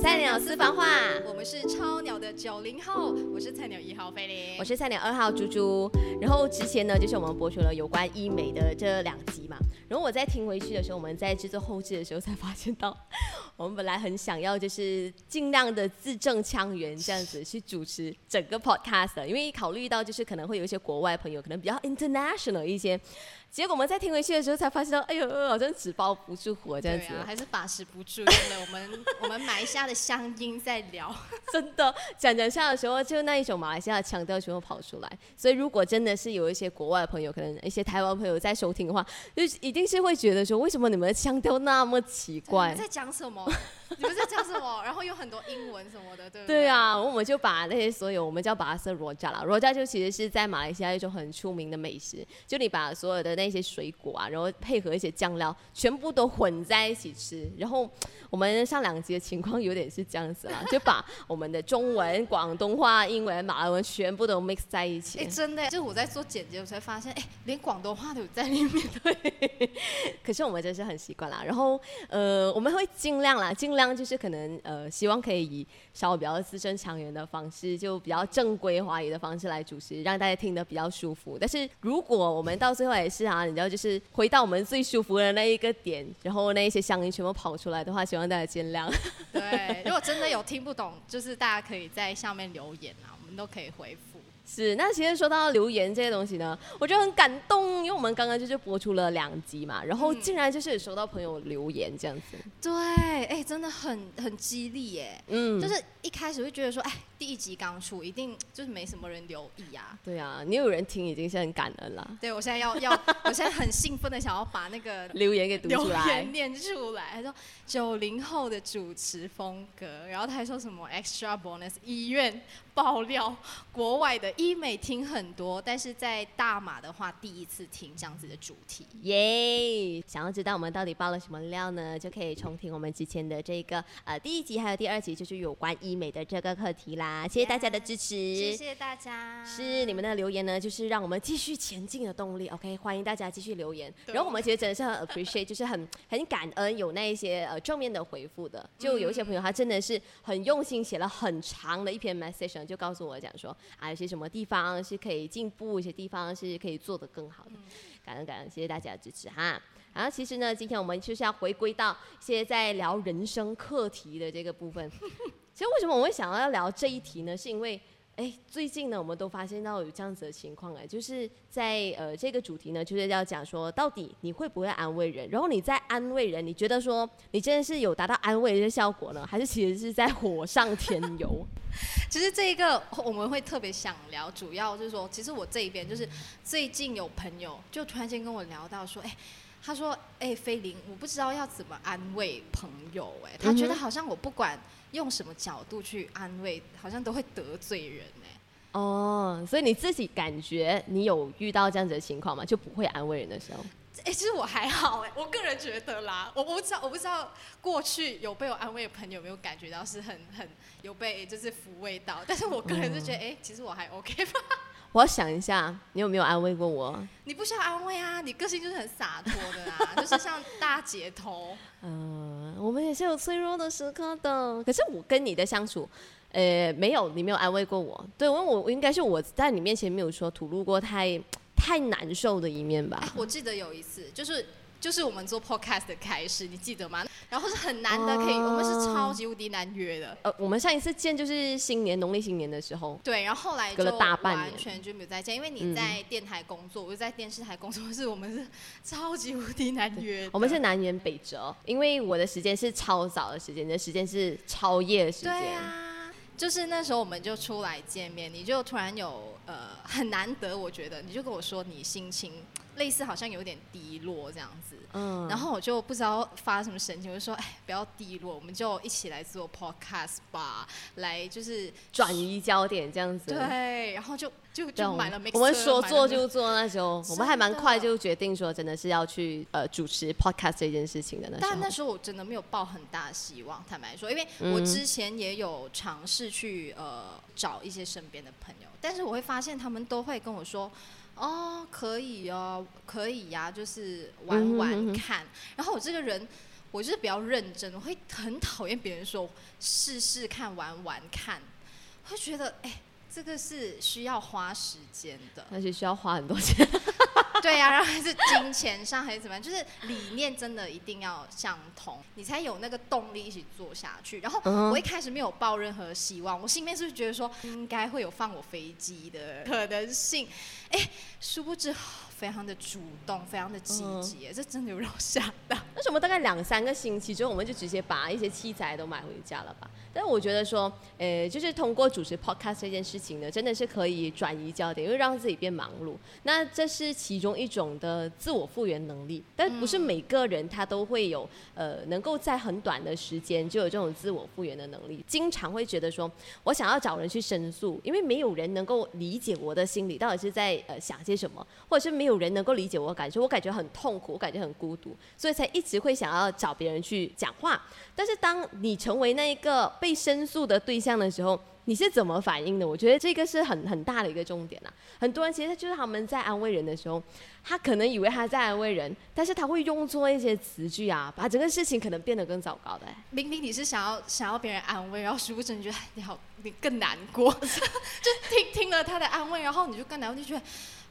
菜鸟私房话，我们是超鸟的九零后，我是菜鸟一号菲林，我是菜鸟二号猪猪。然后之前呢，就是我们播出了有关医美的这两集嘛。然后我在听回去的时候，我们在制作后置的时候才发现到，我们本来很想要就是尽量的字正腔圆这样子去主持整个 podcast，因为考虑到就是可能会有一些国外朋友，可能比较 international 一些。结果我们在听回去的时候才发现到，哎呦，好像纸包不住火这样子，还是把持不住。真的，我们我们埋下的乡音在聊，真的讲讲下的时候，就那一种马来西亚的腔调全部跑出来。所以如果真的是有一些国外的朋友，可能一些台湾朋友在收听的话，就一定是会觉得说，为什么你们的腔调那么奇怪？在讲什么？你们在讲什么？然后有很多英文什么的，对不对？对啊，我们就把那些所有，我们叫把它是罗加啦，罗加就其实是在马来西亚一种很出名的美食，就你把所有的那些水果啊，然后配合一些酱料，全部都混在一起吃。然后我们上两集的情况有点是这样子啊，就把我们的中文、广东话、英文、马来文全部都 mix 在一起。哎，真的，就我在做剪辑，我才发现，哎，连广东话都有在里面。对，可是我们真是很习惯啦。然后，呃，我们会尽量啦，尽量。这样就是可能呃，希望可以以稍微比较资深强员的方式，就比较正规华语的方式来主持，让大家听得比较舒服。但是如果我们到最后也是啊，你知道，就是回到我们最舒服的那一个点，然后那一些乡音全部跑出来的话，希望大家见谅。对，如果真的有听不懂，就是大家可以在下面留言啊，我们都可以回复。是，那其实说到留言这些东西呢，我觉得很感动，因为我们刚刚就是播出了两集嘛，然后竟然就是收到朋友留言这样子。对，哎，真的很很激励耶。嗯，就是一开始会觉得说，哎，第一集刚出，一定就是没什么人留意啊。对啊，你有人听已经是很感恩了。对，我现在要要，我现在很兴奋的想要把那个留言给读出来，留言念出来。他说九零后的主持风格，然后他还说什么 extra bonus 医院。爆料国外的医美听很多，但是在大马的话，第一次听这样子的主题，耶！想要知道我们到底爆了什么料呢？就可以重听我们之前的这个呃第一集还有第二集，就是有关医美的这个课题啦。谢谢大家的支持，谢谢大家。是你们的留言呢，就是让我们继续前进的动力。OK，欢迎大家继续留言。然后我们其实真的是很 appreciate，就是很很感恩有那一些呃正面的回复的。就有一些朋友他真的是很用心写了很长的一篇 message。就告诉我讲说啊，有些什么地方是可以进步，一些地方是可以做得更好的。感恩感恩，谢谢大家的支持哈。然后其实呢，今天我们就是要回归到现在在聊人生课题的这个部分。其实为什么我会想要聊这一题呢？是因为。哎，最近呢，我们都发现到有这样子的情况哎，就是在呃这个主题呢，就是要讲说，到底你会不会安慰人？然后你在安慰人，你觉得说你真的是有达到安慰的效果呢，还是其实是在火上添油？其实这一个我们会特别想聊，主要就是说，其实我这一边就是最近有朋友就突然间跟我聊到说，哎。他说：“哎，菲林，我不知道要怎么安慰朋友。哎，他觉得好像我不管用什么角度去安慰，好像都会得罪人。哎，哦，所以你自己感觉你有遇到这样子的情况吗？就不会安慰人的时候？哎，其实我还好。哎，我个人觉得啦，我我不知道，我不知道过去有被我安慰的朋友有没有感觉到是很很有被就是抚慰到。但是我个人就觉得，哎，其实我还 OK 吧。”我要想一下，你有没有安慰过我？你不需要安慰啊，你个性就是很洒脱的啊，就是像大姐头。嗯，我们也是有脆弱的时刻的。可是我跟你的相处，呃，没有，你没有安慰过我。对，因为我应该是我在你面前没有说吐露过太太难受的一面吧。我记得有一次，就是。就是我们做 podcast 的开始，你记得吗？然后是很难的，可以，我们是超级无敌难约的。呃，我们上一次见就是新年农历新年的时候。对，然后后来隔了大半年，完全就没有再见，因为你在电台工作，我就在电视台工作，是我们是超级无敌难约。我们是南辕北辙，因为我的时间是超早的时间，你的时间是超夜的时间。对啊，就是那时候我们就出来见面，你就突然有呃很难得，我觉得你就跟我说你心情。类似好像有点低落这样子，嗯，然后我就不知道发什么神经，我就说，哎，不要低落，我们就一起来做 podcast 吧，来就是转移焦点这样子。对，然后就就就买了。我们说做就做，那时候我们还蛮快就决定说，真的是要去呃主持 podcast 这件事情的。那但那时候我真的没有抱很大希望，坦白说，因为我之前也有尝试去呃找一些身边的朋友，但是我会发现他们都会跟我说。哦，可以哦，可以呀，就是玩玩看。然后我这个人，我就是比较认真，我会很讨厌别人说试试看、玩玩看，会觉得哎，这个是需要花时间的，而且需要花很多钱。对呀，然后还是金钱上还是怎么样，就是理念真的一定要相同，你才有那个动力一起做下去。然后我一开始没有抱任何希望，我心里面是不是觉得说应该会有放我飞机的可能性？哎，殊不知。非常的主动，非常的积极，这真的有让我吓到。为什么大概两三个星期之后，我们就直接把一些器材都买回家了吧？但是我觉得说，呃，就是通过主持 podcast 这件事情呢，真的是可以转移焦点，因为让自己变忙碌。那这是其中一种的自我复原能力，但不是每个人他都会有，呃，能够在很短的时间就有这种自我复原的能力。经常会觉得说，我想要找人去申诉，因为没有人能够理解我的心理到底是在呃想些什么，或者是没有。人能够理解我感受，我感觉很痛苦，我感觉很孤独，所以才一直会想要找别人去讲话。但是当你成为那一个被申诉的对象的时候，你是怎么反应的？我觉得这个是很很大的一个重点啊。很多人其实就是他们在安慰人的时候，他可能以为他在安慰人，但是他会用错一些词句啊，把整个事情可能变得更糟糕的。明明你是想要想要别人安慰，然后殊不知你觉得你好，你更难过，就听听了他的安慰，然后你就更难过，就觉得。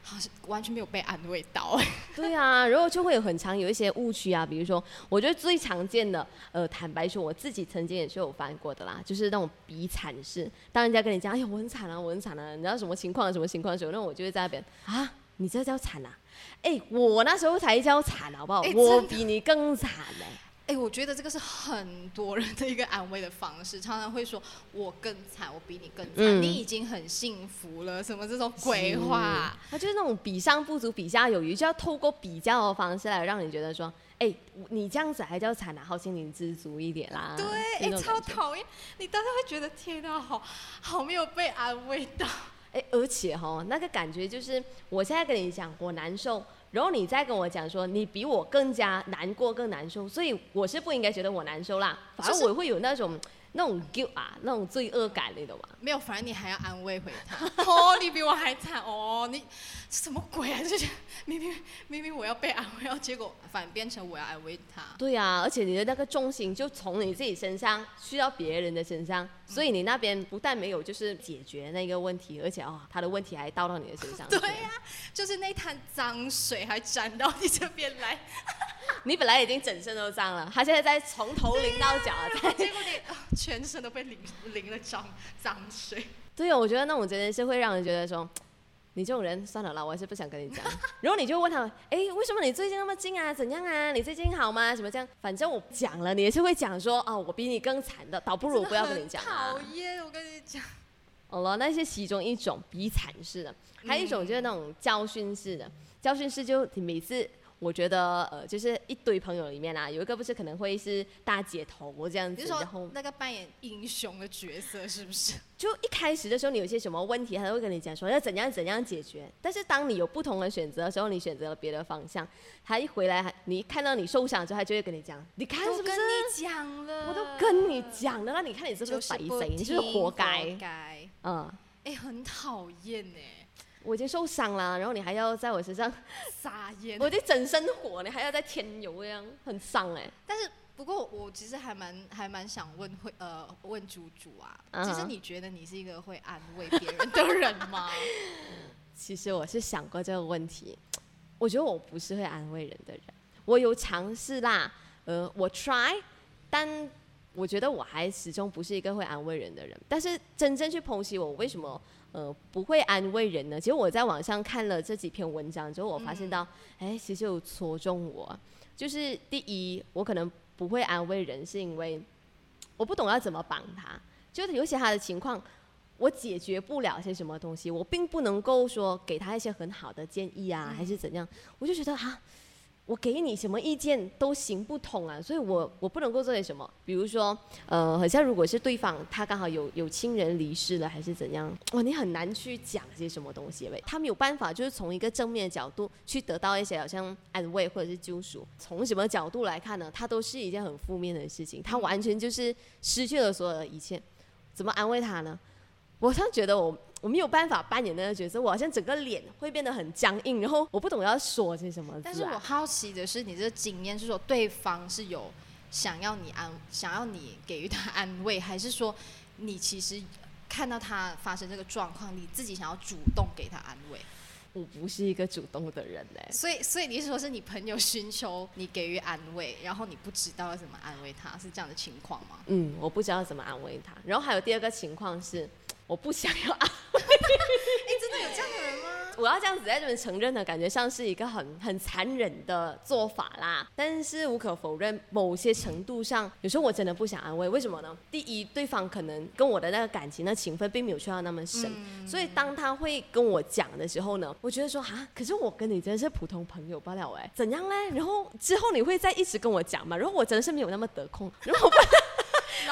好像完全没有被安慰到哎。对啊，然后就会有很常有一些误区啊，比如说，我觉得最常见的，呃，坦白说，我自己曾经也是有犯过的啦，就是那种比惨事。当人家跟你讲，哎呀，我很惨啊，我很惨啊，你知道什么情况？什么情况的时候，那我就会在那边啊，你这叫惨啊？哎，我那时候才叫惨，好不好？我比你更惨嘞。哎，我觉得这个是很多人的一个安慰的方式，常常会说“我更惨，我比你更惨，你已经很幸福了”，什么这种鬼话。他就是那种比上不足，比下有余，就要透过比较的方式来让你觉得说：“哎，你这样子还叫惨啊？好心灵知足一点啦。”对，哎，超讨厌，你当时会觉得天哪，好好没有被安慰到。哎，而且哈，那个感觉就是，我现在跟你讲，我难受。然后你再跟我讲说，你比我更加难过、更难受，所以我是不应该觉得我难受啦，反而我会有那种那种 guilt 啊，那种罪恶感，你懂吗？没有，反正你还要安慰回他。哦，你比我还惨哦，你什么鬼啊？就是 明明明明我要被安慰，然后结果反变成我要安慰他。对啊，而且你的那个重心就从你自己身上去到别人的身上，所以你那边不但没有就是解决那个问题，而且哦，他的问题还倒到你的身上。对呀，就是那滩脏水还沾到你这边来。你本来已经整身都脏了，他现在在从头淋到脚，在结果你全身都被淋淋了脏脏水。对哦，我觉得那种真的是会让人觉得说，你这种人算了啦，我还是不想跟你讲。然后你就问他，哎，为什么你最近那么近啊？怎样啊？你最近好吗？什么这样？反正我讲了，你也是会讲说，哦，我比你更惨的，倒不如我不要跟你讲。讨厌，我跟你讲。好了，那是其中一种比惨式的，还有一种就是那种教训式的。教训式就每次。我觉得呃，就是一堆朋友里面啊，有一个不是可能会是大姐头这样子，然后那个扮演英雄的角色是不是？就一开始的时候，你有些什么问题，他都会跟你讲说要怎样怎样解决。但是当你有不同的选择的时候，你选择了别的方向，他一回来，你一看到你受伤之后，他就会跟你讲，你看是不是？跟你讲了，我都跟你讲了，那你看你是不是白贼？你是不是活该？嗯，哎，很讨厌哎。我已经受伤了，然后你还要在我身上撒盐，我已经整身火，你还要再添油，这样很伤哎。但是不过我其实还蛮还蛮想问会呃问猪猪啊，其实你觉得你是一个会安慰别人的人吗？其实我是想过这个问题，我觉得我不是会安慰人的人，我有尝试啦，呃，我 try，但我觉得我还始终不是一个会安慰人的人。但是真正去剖析我为什么。呃，不会安慰人呢。其实我在网上看了这几篇文章之后，我发现到，哎，其实有戳中我。就是第一，我可能不会安慰人，是因为我不懂要怎么帮他。就是有些他的情况，我解决不了些什么东西，我并不能够说给他一些很好的建议啊，还是怎样。我就觉得哈。我给你什么意见都行不通啊，所以我我不能够做点什么，比如说，呃，好像如果是对方他刚好有有亲人离世了，还是怎样，哇，你很难去讲些什么东西呗。他没有办法，就是从一个正面的角度去得到一些好像安慰或者是救赎。从什么角度来看呢？他都是一件很负面的事情，他完全就是失去了所有的一切，怎么安慰他呢？我好像觉得我。我没有办法扮演那个角色，我好像整个脸会变得很僵硬，然后我不懂要说些什么。但是我好奇的是，你这个经验是说对方是有想要你安，想要你给予他安慰，还是说你其实看到他发生这个状况，你自己想要主动给他安慰？我不是一个主动的人嘞，所以，所以你是说是你朋友寻求你给予安慰，然后你不知道要怎么安慰他，是这样的情况吗？嗯，我不知道怎么安慰他。然后还有第二个情况是，我不想要安慰。哎，真的有这样的人吗？我要这样子在这边承认的感觉像是一个很很残忍的做法啦。但是无可否认，某些程度上，有时候我真的不想安慰。为什么呢？第一，对方可能跟我的那个感情的情分并没有需要那么深，所以当他会跟我讲的时候呢，我觉得说啊，可是我跟你真的是普通朋友罢了哎，怎样呢？然后之后你会再一直跟我讲嘛？然后我真的是没有那么得空，然后。我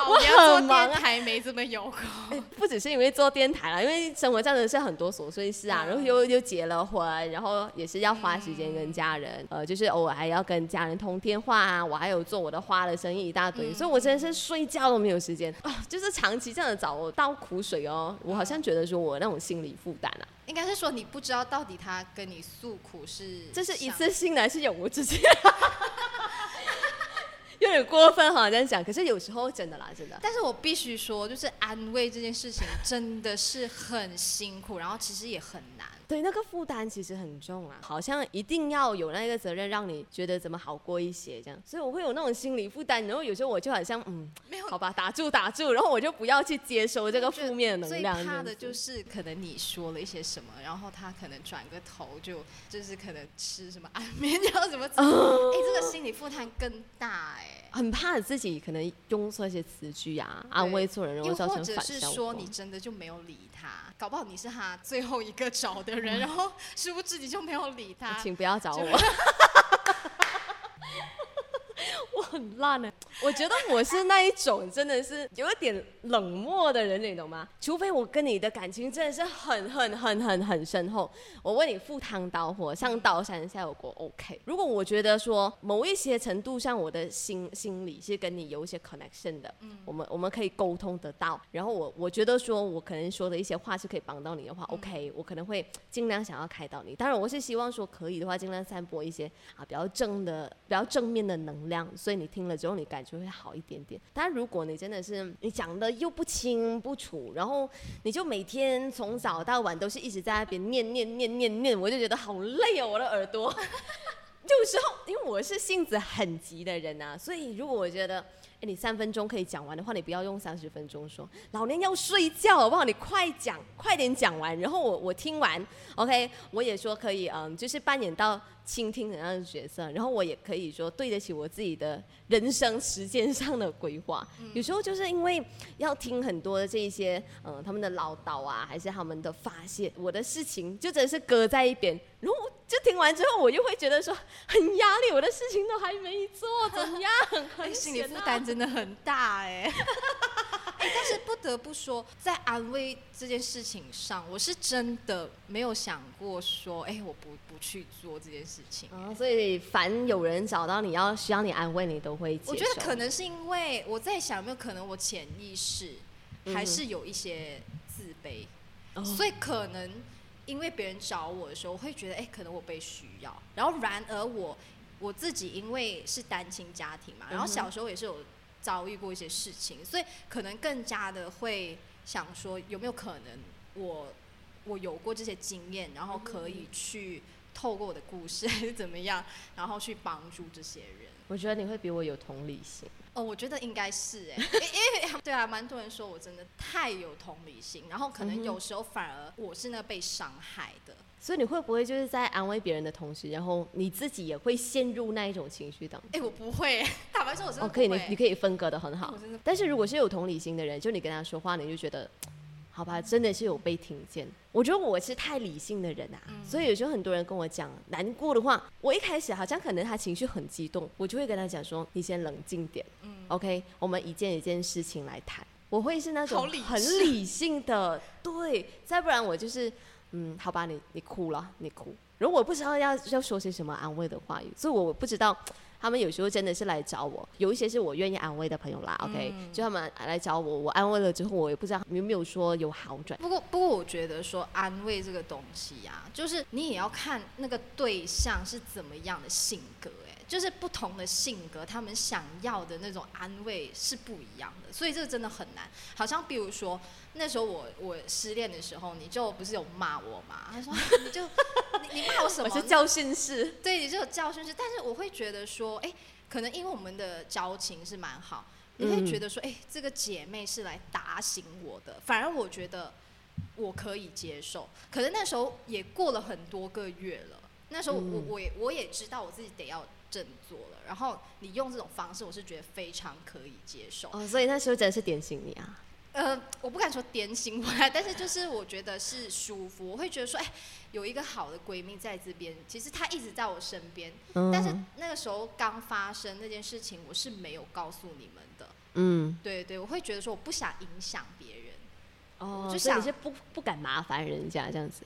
很忙，台没这么有空。不只是因为做电台了，因为生活上的是很多琐碎事啊，然后又又结了婚，然后也是要花时间跟家人，呃，就是偶尔还要跟家人通电话啊。我还有做我的花的生意一大堆，所以我真的是睡觉都没有时间啊。就是长期这样的找我倒苦水哦，我好像觉得说我那种心理负担啊，应该是说你不知道到底他跟你诉苦是这是一次性的还是永无止境？有点过分哈，这样讲。可是有时候真的啦，真的。但是我必须说，就是安慰这件事情真的是很辛苦，然后其实也很难。对，那个负担其实很重啊，好像一定要有那个责任，让你觉得怎么好过一些这样。所以我会有那种心理负担，然后有时候我就好像嗯，没有，好吧，打住打住，然后我就不要去接收这个负面能量。最怕的就是可能你说了一些什么，然后他可能转个头就就是可能吃什么安眠药什么，哎，这个心理负担更大哎，很怕自己可能用错一些词句啊，安慰错人，然后造成反效果。或者是说你真的就没有理他，搞不好你是他最后一个找的。人，然后殊不知你就没有理他，请不要找我。我很烂呢，我觉得我是那一种真的是有一点冷漠的人，你懂吗？除非我跟你的感情真的是很很很很很深厚，我为你赴汤蹈火，上刀山下油锅，OK。如果我觉得说某一些程度上我的心心理是跟你有一些 connection 的，嗯，我们我们可以沟通得到，然后我我觉得说我可能说的一些话是可以帮到你的话，OK，我可能会尽量想要开导你。当然我是希望说可以的话，尽量散播一些啊比较正的、比较正面的能量。所以你听了之后，你感觉会好一点点。但如果你真的是你讲的又不清不楚，然后你就每天从早到晚都是一直在那边念念念念念，我就觉得好累哦，我的耳朵。有时候因为我是性子很急的人啊，所以如果我觉得。哎，你三分钟可以讲完的话，你不要用三十分钟说。老娘要睡觉，好不好？你快讲，快点讲完，然后我我听完，OK，我也说可以，嗯，就是扮演到倾听的那样的角色，然后我也可以说对得起我自己的人生时间上的规划。有时候就是因为要听很多的这一些，嗯，他们的唠叨啊，还是他们的发泄，我的事情就真的是搁在一边。然后就听完之后，我就会觉得说很压力，我的事情都还没做，怎么样？很心理负担真的很大哎。哎，但是不得不说，在安慰这件事情上，我是真的没有想过说，哎，我不不去做这件事情。啊，所以凡有人找到你要需要你安慰，你都会。我觉得可能是因为我在想，有没有可能我潜意识还是有一些自卑，所以可能。因为别人找我的时候，我会觉得，哎，可能我被需要。然后，然而我我自己因为是单亲家庭嘛，然后小时候也是有遭遇过一些事情，所以可能更加的会想说，有没有可能我我有过这些经验，然后可以去透过我的故事 还是怎么样，然后去帮助这些人。我觉得你会比我有同理心。哦，我觉得应该是 哎，因为对啊，蛮多人说我真的太有同理心，然后可能有时候反而我是那被伤害的。所以你会不会就是在安慰别人的同时，然后你自己也会陷入那一种情绪当中？哎，我不会，坦白说，我真的哦，可以，你你可以分割的很好。但是如果是有同理心的人，就你跟他说话，你就觉得。好吧，真的是有被听见。我觉得我是太理性的人啊，所以有时候很多人跟我讲难过的话，我一开始好像可能他情绪很激动，我就会跟他讲说：“你先冷静点，OK，我们一件一件事情来谈。”我会是那种很理性的，对。再不然我就是，嗯，好吧，你你哭了，你哭。如果我不知道要要说些什么安慰的话语，所以我不知道。他们有时候真的是来找我，有一些是我愿意安慰的朋友啦。OK，就他们来找我，我安慰了之后，我也不知道有没有说有好转。不过，不过我觉得说安慰这个东西呀，就是你也要看那个对象是怎么样的性格。哎，就是不同的性格，他们想要的那种安慰是不一样的，所以这个真的很难。好像比如说那时候我我失恋的时候，你就不是有骂我吗？他说你就你你骂我什么？我是教训式，对，你就有教训式。但是我会觉得说，哎、可能因为我们的交情是蛮好，你会觉得说，哎、这个姐妹是来打醒我的。反而我觉得我可以接受。可能那时候也过了很多个月了，那时候我、嗯我也我也知道我自己得要振作了。然后你用这种方式，我是觉得非常可以接受。哦，所以那时候真的是点醒你啊。呃，我不敢说点醒我来，但是就是我觉得是舒服，我会觉得说，哎、有一个好的闺蜜在这边，其实她一直在我身边，嗯但是那个时候刚发生那件事情，我是没有告诉你们的。嗯，对对，我会觉得说我不想影响别人，哦，就想所以你是不不敢麻烦人家这样子。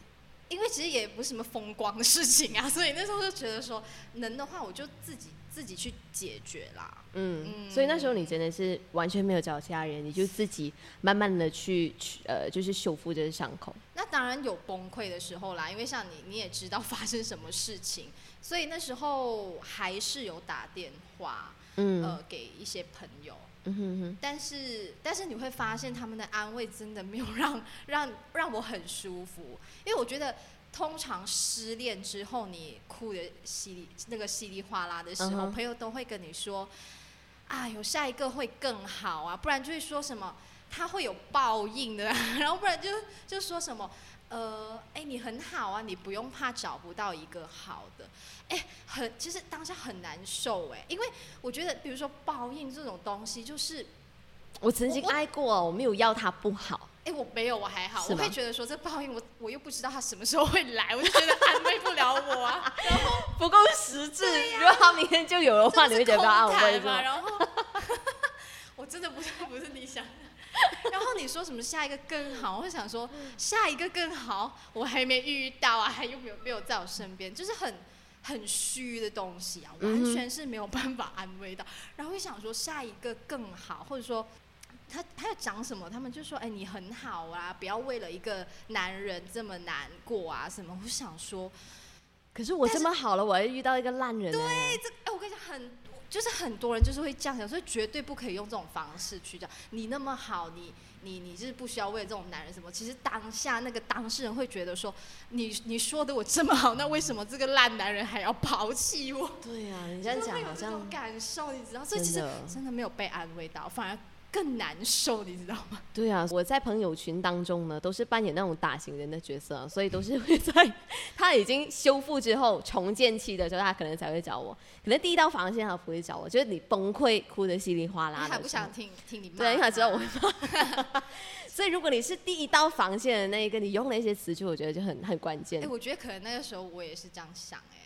因为其实也不是什么风光的事情啊，所以那时候就觉得说，能的话我就自己自己去解决啦。嗯，嗯所以那时候你真的是完全没有找其他人，你就自己慢慢的去去呃，就是修复这个伤口。那当然有崩溃的时候啦，因为像你你也知道发生什么事情，所以那时候还是有打电话，嗯呃，给一些朋友。嗯哼哼，但是，但是你会发现他们的安慰真的没有让 让让我很舒服，因为我觉得通常失恋之后你哭的稀里那个稀里哗啦的时候嗯朋友都会跟你说，啊，有下一个会更好啊，不然就会说什么他会有报应的、啊，然后不然就就说什么。呃，哎，你很好啊，你不用怕找不到一个好的，哎，很其实当下很难受哎，因为我觉得，比如说报应这种东西，就是我曾经我爱过，我没有要他不好。哎、我没有，我还好，我会觉得说这报应我我又不知道他什么时候会来，我就觉得安慰不了我啊。然后 不够实质。如果他明天就有的话，你会觉得安慰是吗？然后 我真的不是不是你想的。然后你说什么下一个更好，我会想说下一个更好，我还没遇到啊，还有没有没有在我身边，就是很很虚的东西啊，完全是没有办法安慰到。然后会想说下一个更好，或者说他他要讲什么，他们就说哎你很好啊，不要为了一个男人这么难过啊什么。我想说，可是我这么好了，我还遇到一个烂人、欸。对，哎、我跟你讲，很就是很多人就是会这样想，所以绝对不可以用这种方式去讲。你那么好，你你你就是不需要为了这种男人什么。其实当下那个当事人会觉得说，你你说的我这么好，那为什么这个烂男人还要抛弃我？对啊，你这样讲好有这种像感受，你知道？所以其实真的没有被安慰到，反而更难受，你知道吗？对啊。我在朋友群当中呢，都是扮演那种打醒人的角色，所以都是会在 他已经修复之后重建期的时候，他可能才会找我。可能第一道防线他不会找我，就是你崩溃哭得稀里哗啦的时候，你还不想听听你骂？对，因为他知道我会骂。所以如果你是第一道防线的那一个，你用了一些词句，我觉得就很很关键哎、。我觉得可能那个时候我也是这样想、哎。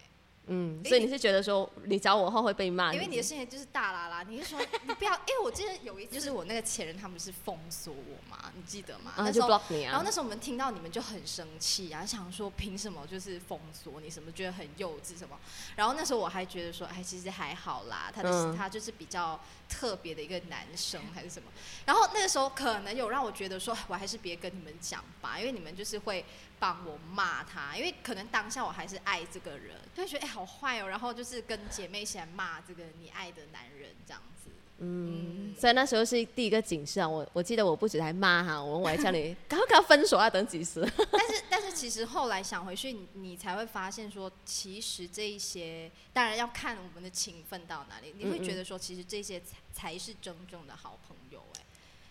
嗯，所以你是觉得说你找我后会被骂？因为你的是不是事情就是大啦啦，你是说你不要，因为我记得有一次就是我那个前任他们是封锁我嘛，你记得吗？啊就那时候 block 你啊然后那。时候我们听到你们就很生气啊，想说凭什么就是封锁你什么，觉得很幼稚什么。然后那时候我还觉得说，哎，其实还好啦，他的、嗯他就是比较特别的一个男生还是什么。然后那个时候可能有让我觉得说，哎我还是别跟你们讲吧，因为你们就是会帮我骂他，因为可能当下我还是爱这个人，就会觉得哎好坏哦，然后就是跟姐妹一起来骂这个你爱的男人这样子。嗯，所以那时候是第一个警示啊。我我记得我不止还骂哈，我我还叫你赶快跟他分手啊，等几时？但是但是其实后来想回去，你你才会发现说，其实这一些当然要看我们的情分到哪里，你会觉得说，其实这些才才是真正的好朋友哎、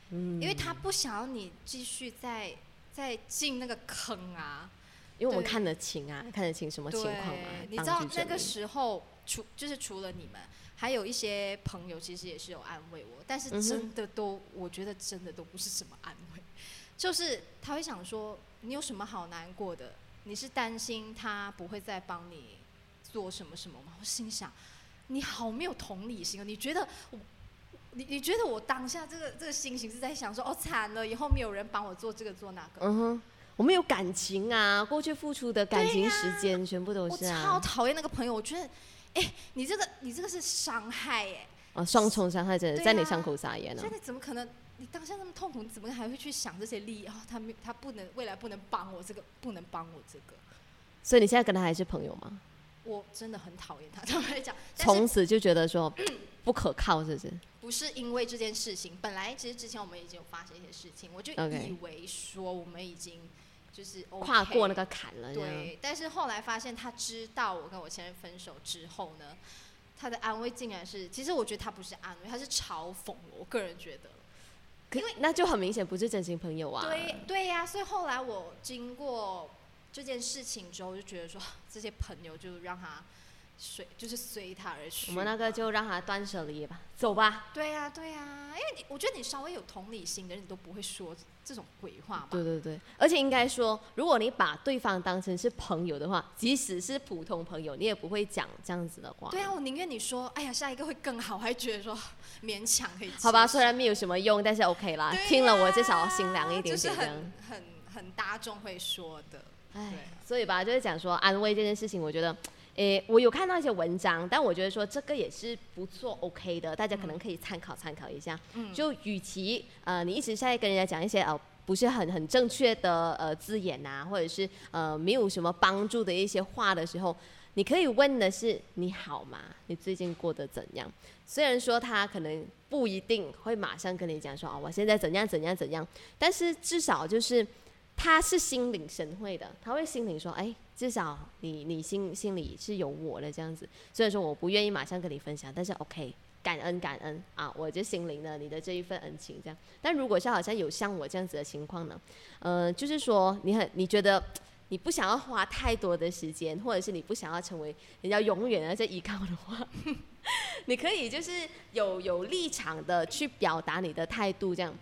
嗯因为他不想要你继续再再进那个坑啊。因为我们看得清啊，看得清什么情况啊，。你知道那个时候，除就是除了你们，还有一些朋友其实也是有安慰我，但是真的都，我觉得真的都不是什么安慰，就是他会想说，你有什么好难过的？你是担心他不会再帮你做什么什么吗？我心想，你好没有同理心啊！你觉得我？你你觉得我当下这个这个心情是在想说，哦惨了，以后没有人帮我做这个做那个，嗯哼，我们有感情啊，过去付出的感情时间全部都是啊。超讨厌那个朋友，我觉得，哎、你这个你这个是伤害哎、啊，双重伤害真的啊在你伤口撒盐啊所以。你怎么可能？你当下那么痛苦，你怎么还会去想这些利益？哦，他没他不能未来不能帮我这个，不能帮我这个。所以你现在跟他还是朋友吗？我真的很讨厌他。他们来讲，从此就觉得说不可靠，是不是？不是因为这件事情，本来其实之前我们已经有发生一些事情，我就以为说我们已经就是跨过那个坎了。对，但是后来发现他知道我跟我前任分手之后呢，他的安慰竟然是，其实我觉得他不是安慰，他是嘲讽我。我个人觉得。因为那就很明显不是真心朋友啊。对对呀，所以后来我经过这件事情之后，就觉得说这些朋友就让他随，就是随他而去。我们那个就让他断舍离吧，走吧。对呀对呀，因为你我觉得你稍微有同理心的人，你都不会说。这种鬼话吧。对对对，而且应该说，如果你把对方当成是朋友的话，即使是普通朋友，你也不会讲这样子的话。对啊，我宁愿你说，哎呀，下一个会更好，还觉得说勉强可以。好吧，虽然没有什么用，但是 OK 啦，听了我至少心凉一点点。就是很很很大众会说的。哎，所以吧，就是讲说安慰这件事情，我觉得。诶，我有看到一些文章，但我觉得说这个也是不错，OK 的，大家可能可以参考参考一下。嗯。就与其呃你一直在跟人家讲一些呃不是很很正确的呃字眼呐，或者是呃没有什么帮助的一些话的时候，你可以问的是你好吗？你最近过得怎样？虽然说他可能不一定会马上跟你讲说哦我现在怎样怎样怎样，但是至少就是他是心领神会的，他会心领说哎。至少你你心心里是有我的这样子，虽然说我不愿意马上跟你分享，但是 OK，感恩感恩啊，我就心领了你的这一份恩情这样。但如果是好像有像我这样子的情况呢，呃，就是说你很你觉得你不想要花太多的时间，或者是你不想要成为人家永远的在依靠的话，你可以就是有有立场的去表达你的态度这样。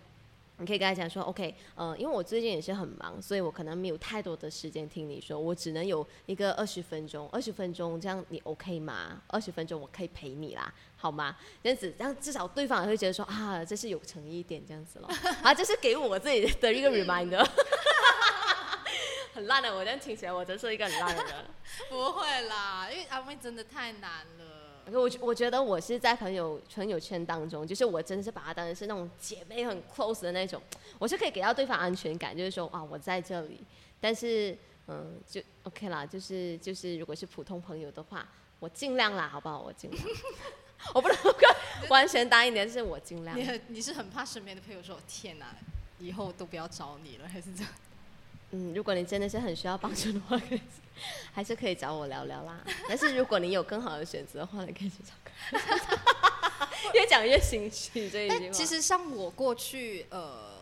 你可以跟他讲说，OK，呃，因为我最近也是很忙，所以我可能没有太多的时间听你说，我只能有一个二十分钟，二十分钟这样你 OK 吗？二十分钟我可以陪你啦，好吗？这样子，这样至少对方也会觉得说啊，这是有诚意一点这样子咯。啊，这是给我自己的一个 reminder，很烂的，我这样听起来我真是一个很烂的人。不会啦，因为安慰真的太难了。我我觉得我是在朋友朋友圈当中，就是我真的是把他当成是那种姐妹很 close 的那种，我是可以给到对方安全感，就是说啊我在这里，但是嗯就 OK 啦，就是就是如果是普通朋友的话，我尽量啦，好不好？我尽量，我不能完全答应你，但是我尽量。你你是很怕身边的朋友说天哪，以后都不要找你了，还是这样？嗯，如果你真的是很需要帮助的话，还是可以找我聊聊啦。但是如果你有更好的选择的话，你可以去找。越讲越心虚这一句话。其实像我过去呃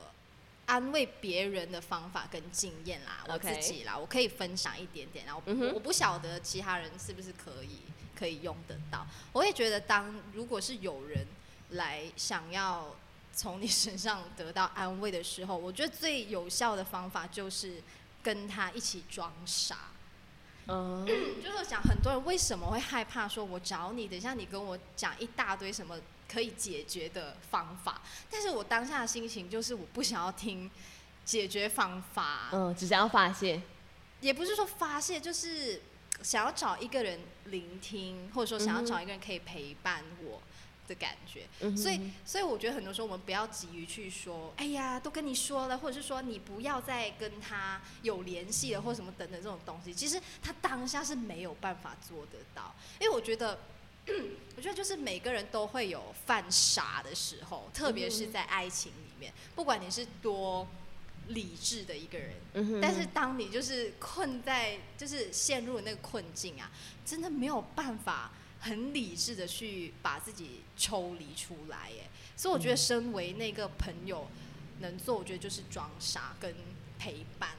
安慰别人的方法跟经验啦，我自己啦，我可以分享一点点。然后我不晓得其他人是不是可以可以用得到。我也觉得，当如果是有人来想要。从你身上得到 安慰的时候，我觉得最有效的方法就是跟他一起装傻。嗯，就是想很多人为什么会害怕说，我找你，等一下你跟我讲一大堆什么可以解决的方法，但是我当下的心情就是我不想要听解决方法。嗯，只想要发泄，也不是说发泄，就是想要找一个人聆听，或者说想要找一个人可以陪伴我。的感觉，所以所以我觉得很多时候我们不要急于去说，哎呀，都跟你说了，或者是说你不要再跟他有联系了，或什么等等这种东西，其实他当下是没有办法做得到，因为我觉得，我觉得就是每个人都会有犯傻的时候，特别是在爱情里面，不管你是多理智的一个人，但是当你就是困在，就是陷入那个困境啊，真的没有办法。很理智的去把自己抽离出来，耶。所以我觉得身为那个朋友能做，我觉得就是装傻跟陪伴。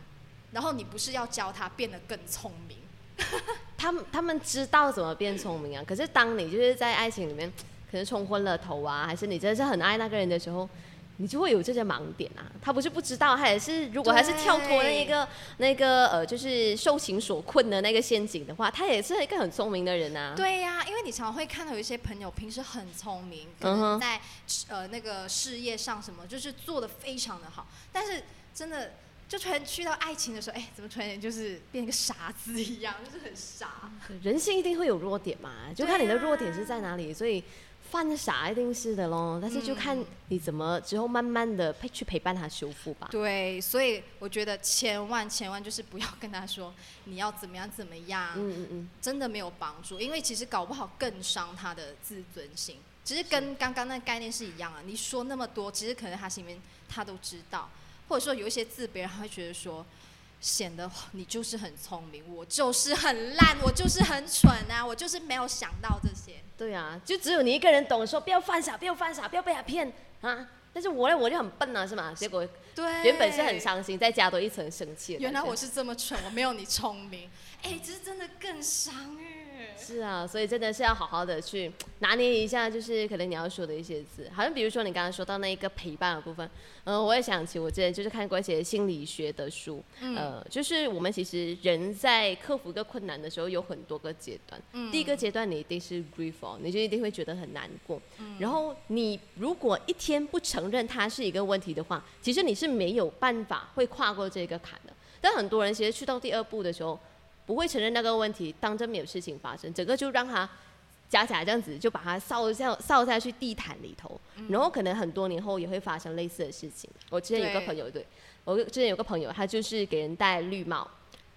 然后你不是要教他变得更聪明，他们他们知道怎么变聪明啊。可是当你就是在爱情里面可能冲昏了头啊，还是你真的是很爱那个人的时候。你就会有这些盲点啊！他不是不知道，他也是如果他是跳脱那一个那个呃，就是受情所困的那个陷阱的话，他也是一个很聪明的人啊。对呀，因为你常常会看到有一些朋友平时很聪明，可能在呃那个事业上什么就是做的非常的好，但是真的就突然去到爱情的时候，哎，怎么突然间就是变一个傻子一样，就是很傻。人性一定会有弱点嘛，就看你的弱点是在哪里，所以。犯傻一定是的咯，但是就看你怎么之后慢慢的陪去陪伴他修复吧。对，所以我觉得千万千万就是不要跟他说你要怎么样怎么样，嗯嗯嗯，真的没有帮助，因为其实搞不好更伤他的自尊心。其实跟刚刚那概念是一样啊，你说那么多，其实可能他心里面他都知道，或者说有一些字，别人会觉得说。显得你就是很聪明，我就是很烂，我就是很蠢啊，我就是没有想到这些。对啊，就只有你一个人懂，说不要犯傻，不要犯傻，不要被他骗啊。但是我呢，我就很笨啊，是吗？结果对，原本是很伤心，再加多一层生气。原来我是这么蠢，我没有你聪明。哎，这是真的更伤哎。是啊，所以真的是要好好的去拿捏一下，就是可能你要说的一些字，好像比如说你刚刚说到那一个陪伴的部分，嗯，我也想起我之前就是看过一些心理学的书，呃，就是我们其实人在克服一个困难的时候有很多个阶段，第一个阶段你一定是 grief，你就一定会觉得很难过，然后你如果一天不承认它是一个问题的话，其实你是没有办法会跨过这个坎的，但很多人其实去到第二步的时候。不会承认那个问题，当真没有事情发生，整个就让他假假这样子，就把它扫下扫下去地毯里头，然后可能很多年后也会发生类似的事情。我之前有个朋友，对我之前有个朋友，他就是给人戴绿帽，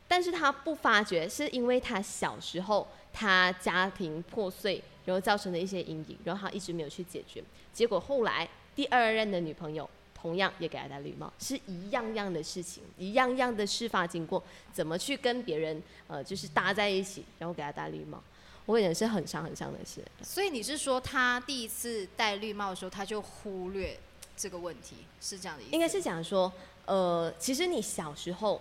但是他不发觉，是因为他小时候他家庭破碎，然后造成的一些阴影，然后他一直没有去解决，结果后来第二任的女朋友。同样也给他戴绿帽，是一样样的事情，一样样的事发经过，怎么去跟别人呃，就是搭在一起，然后给他戴绿帽，我觉得是很伤很伤的事。所以你是说他第一次戴绿帽的时候，他就忽略这个问题，是这样的意思？应该是讲说，呃，其实你小时候，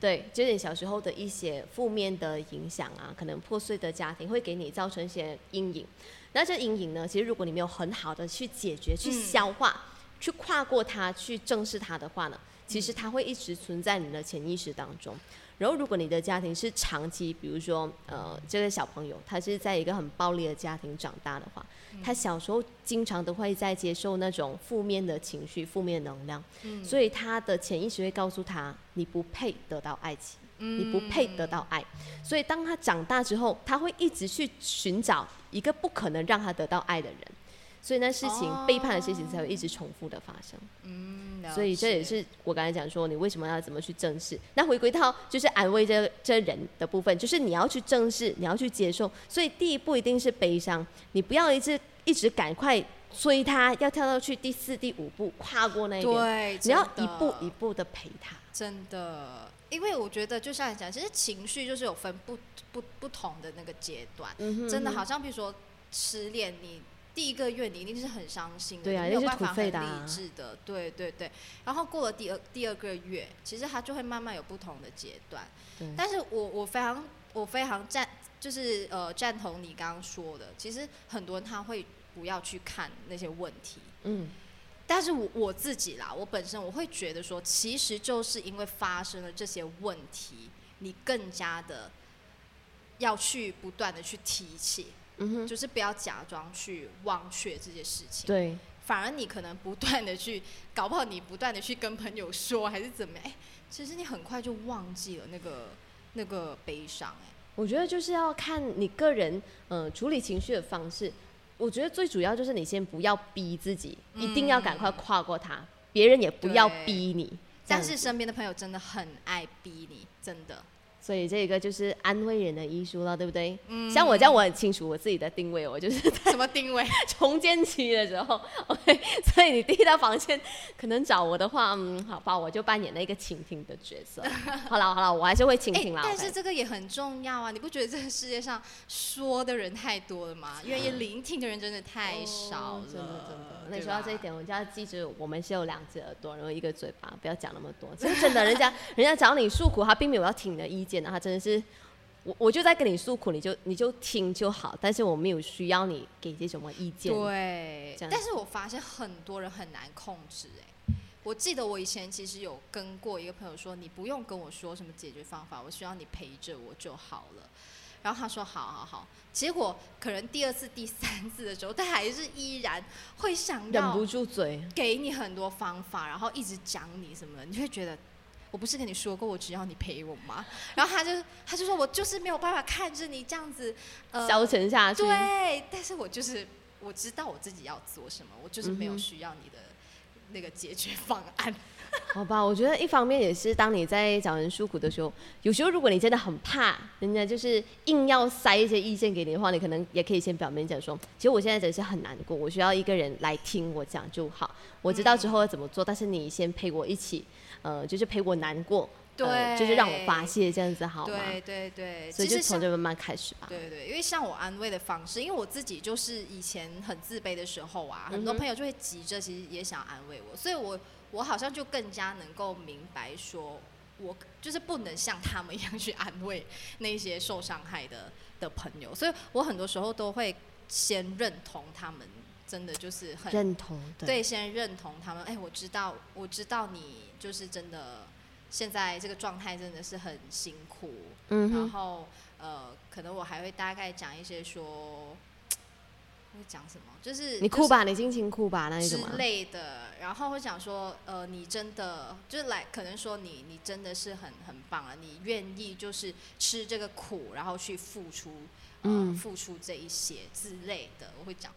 对，就是你小时候的一些负面的影响啊，可能破碎的家庭会给你造成一些阴影。那这阴影呢，其实如果你没有很好的去解决、去消化。去跨过它，去正视它的话呢，其实它会一直存在你的潜意识当中。然后，如果你的家庭是长期，比如说，呃，这个小朋友他是在一个很暴力的家庭长大的话，他小时候经常都会在接受那种负面的情绪、负面能量，所以他的潜意识会告诉他，你不配得到爱情，你不配得到爱。所以，当他长大之后，他会一直去寻找一个不可能让他得到爱的人。所以那事情背叛的事情才会一直重复的发生。嗯，所以这也是我刚才讲说，你为什么要怎么去正视？那回归到就是安慰这这人的部分，就是你要去正视，你要去接受。所以第一步一定是悲伤，你不要一直一直赶快追他，要跳到去第四、第五步跨过那一对，你要一步一步的陪他。真的，因为我觉得就像你讲，其实情绪就是有分不不不同的那个阶段。嗯真的好像比如说失恋，你。第一个月你一定是很伤心的，没有办法很理智的，对对对。然后过了第二第二个月，其实他就会慢慢有不同的阶段。但是我我非常我非常赞，就是呃赞同你刚刚说的，其实很多人他会不要去看那些问题。嗯。但是我我自己啦，我本身我会觉得说，其实就是因为发生了这些问题，你更加的要去不断的去提起。就是不要假装去忘却这些事情，对，反而你可能不断的去，搞不好你不断的去跟朋友说，还是怎么样？哎，其实你很快就忘记了那个那个悲伤。哎，我觉得就是要看你个人，嗯，处理情绪的方式。我觉得最主要就是你先不要逼自己，一定要赶快跨过它，别人也不要逼你。但是身边的朋友真的很爱逼你，真的。所以这个就是安慰人的艺术了，对不对？嗯。像我这样，我很清楚我自己的定位，我就是什么定位？重建期的时候，OK。所以你第一道防线可能找我的话，嗯，好吧，我就扮演那个倾听的角色。好了好了，我还是会倾听啦。但是这个也很重要啊！你不觉得这个世界上说的人太多了吗？愿意聆听的人真的太少了。真的真的。那说到这一点，我就要记住，我们是有两只耳朵，然后一个嘴巴，不要讲那么多。真真的，人家人家找你诉苦，他并没有要听你的意见的，他真的是，我我就在跟你诉苦，你就你就听就好，但是我没有需要你给些什么意见。对，但是我发现很多人很难控制。哎，我记得我以前其实有跟过一个朋友说，你不用跟我说什么解决方法，我需要你陪着我就好了。然后他说好好好，结果可能第二次、第三次的时候，他还是依然会想要忍不住嘴，给你很多方法，然后一直讲你什么的，你会觉得我不是跟你说过我只要你陪我吗？然后他就他就说我就是没有办法看着你这样子呃消沉下去，对，但是我就是我知道我自己要做什么，我就是没有需要你的那个解决方案。好吧，我觉得一方面也是，当你在找人诉苦的时候，有时候如果你真的很怕人家就是硬要塞一些意见给你的话，你可能也可以先表面讲说，其实我现在真的是很难过，我需要一个人来听我讲就好。我知道之后要怎么做，但是你先陪我一起，呃，就是陪我难过，呃对就是让我发泄，这样子好吗？对对对，所以就从这慢慢开始吧。对对，因为像我安慰的方式，因为我自己就是以前很自卑的时候啊，很多朋友就会急着其实也想安慰我，所以我我好像就更加能够明白说，我就是不能像他们一样去安慰那些受伤害的的朋友，所以我很多时候都会先认同他们，真的就是很认同，对，对，先认同他们。哎，我知道，我知道你就是真的，现在这个状态真的是很辛苦。嗯，然后呃，可能我还会大概讲一些说，会讲什么，就是你哭吧，你尽情哭吧，那一之种之？类的。然后会讲说，呃，你真的就是来，可能说你你真的是很很棒啊，你愿意就是吃这个苦，然后去付出，呃，嗯付出这一些之类的，我会讲。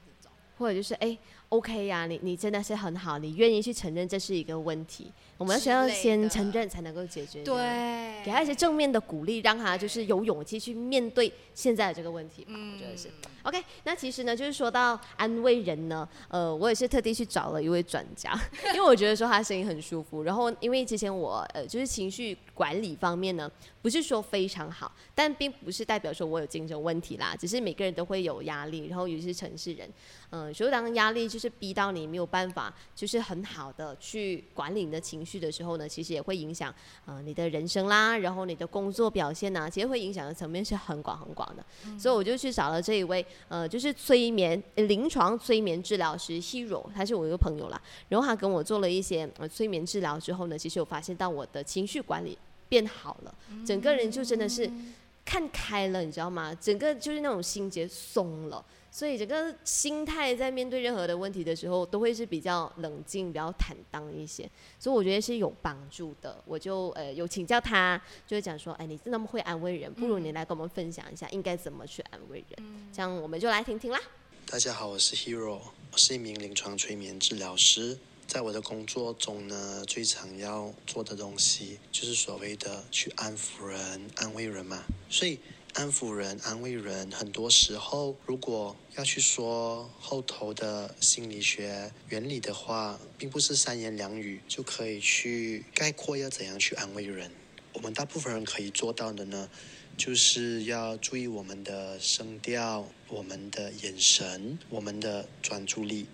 或者就是哎、o k 呀、你你真的是很好，你愿意去承认这是一个问题，我们需要先承认才能够解决。对，给他一些正面的鼓励，让他就是有勇气去面对现在的这个问题吧。嗯，我觉得是。OK，那其实呢，就是说到安慰人呢，呃，我也是特地去找了一位专家，因为我觉得说他声音很舒服。然后因为之前我呃就是情绪管理方面呢，不是说非常好，但并不是代表说我有精神问题啦，只是每个人都会有压力，然后尤其是城市人，嗯、所以当压力就是逼到你没有办法，就是很好的去管理你的情绪的时候呢，其实也会影响呃你的人生啦，然后你的工作表现呐、其实会影响的层面是很广很广的。所以我就去找了这一位呃，就是催眠呃临床催眠治疗师 Hero，他是我一个朋友啦。然后他跟我做了一些呃催眠治疗之后呢，其实我发现到我的情绪管理变好了，整个人就真的是看开了，你知道吗？整个就是那种心结松了。所以整个心态在面对任何的问题的时候，都会是比较冷静、比较坦荡一些。所以我觉得是有帮助的。我就呃有请教他，就会讲说，哎，你那么会安慰人，不如你来跟我们分享一下应该怎么去安慰人。这样我们就来听听啦。大家好，我是 Hero，我是一名临床催眠治疗师。在我的工作中呢，最常要做的东西就是所谓的去安抚人、安慰人嘛。所以安抚人、安慰人，很多时候如果要去说后头的心理学原理的话，并不是三言两语就可以去概括要怎样去安慰人。我们大部分人可以做到的呢，就是要注意我们的声调、我们的眼神、我们的专注力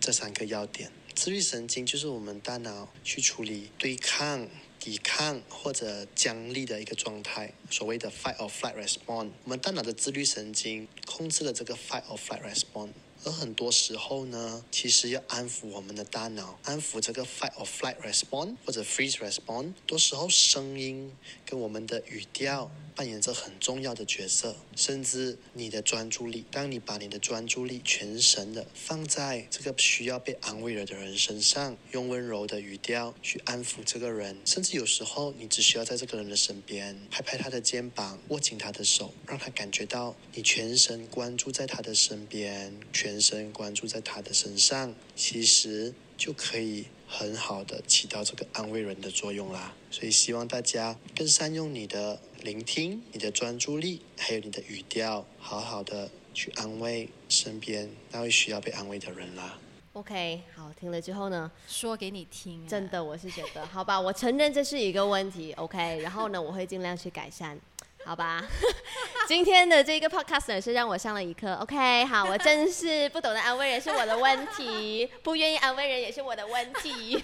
这三个要点。自律神经就是我们大脑去处理对抗、抵抗或者僵立的一个状态，所谓的 fight or flight response。我们大脑的自律神经控制了这个 fight or flight response。而很多时候呢，其实要安抚我们的大脑，安抚这个 fight or flight response 或者 freeze response，多时候声音跟我们的语调扮演着很重要的角色，甚至你的专注力。当你把你的专注力全神的放在这个需要被安慰了的人身上，用温柔的语调去安抚这个人，甚至有时候你只需要在这个人的身边拍拍他的肩膀，握紧他的手，让他感觉到你全神关注在他的身边，全神关注在他的身上，其实就可以很好的起到这个安慰人的作用啦。所以希望大家更善用你的聆听、你的专注力，还有你的语调，好好的去安慰身边那位需要被安慰的人啦。OK，好，听了之后呢，说给你听、啊，真的我是觉得，好吧，我承认这是一个问题，OK，然后呢，我会尽量去改善。好吧，今天的这个 podcast 是让我上了一课。OK，好，我真是不懂得安慰人是我的问题，不愿意安慰人也是我的问题。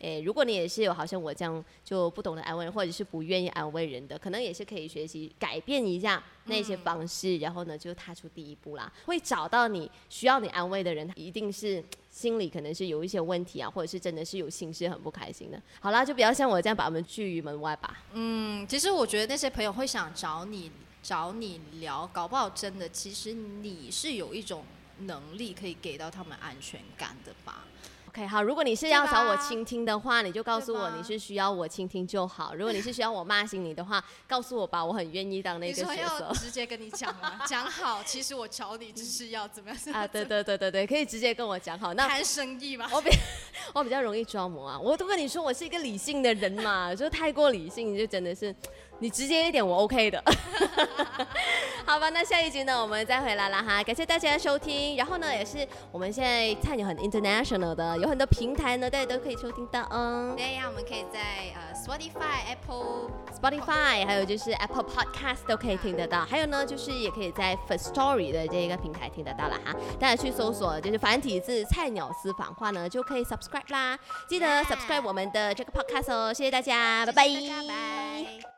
诶，如果你也是有好像我这样就不懂得安慰人，或者是不愿意安慰人的，可能也是可以学习改变一下那些方式，然后呢就踏出第一步啦。会找到你需要你安慰的人，一定是心里可能是有一些问题啊，或者是真的是有心事很不开心的。好啦，就不要像我这样把他们拒于门外吧。嗯，其实我觉得那些朋友会想找你找你聊，搞不好真的，其实你是有一种能力可以给到他们安全感的吧。OK，好，如果你是要找我倾听的话，你就告诉我你是需要我倾听就好。如果你是需要我骂醒你的话，告诉我吧，我很愿意当那个角色。要直接跟你讲吗？讲好，其实我找你只是要怎么样？啊，对对对对对，可以直接跟我讲好。那谈生意嘛。我比 我比较容易装模啊，我都跟你说我是一个理性的人嘛，就太过理性，就真的是你直接一点我 OK 的。好吧，那下一集呢，我们再回来了哈，感谢大家的收听。然后呢，也是我们现在菜鸟很 international 的，有很多平台呢，大家都可以收听到嗯。对呀，我们可以在呃 Spotify、Apple Spotify，还有就是 Apple Podcast 都可以听得到，还有呢，就是也可以在 First Story 的这个平台听得到了哈。大家去搜索就是繁体字“菜鸟私房话”呢，就可以 subscribe 啦。记得 subscribe 我们的这个 podcast 哦，谢谢大家，拜谢谢大家拜。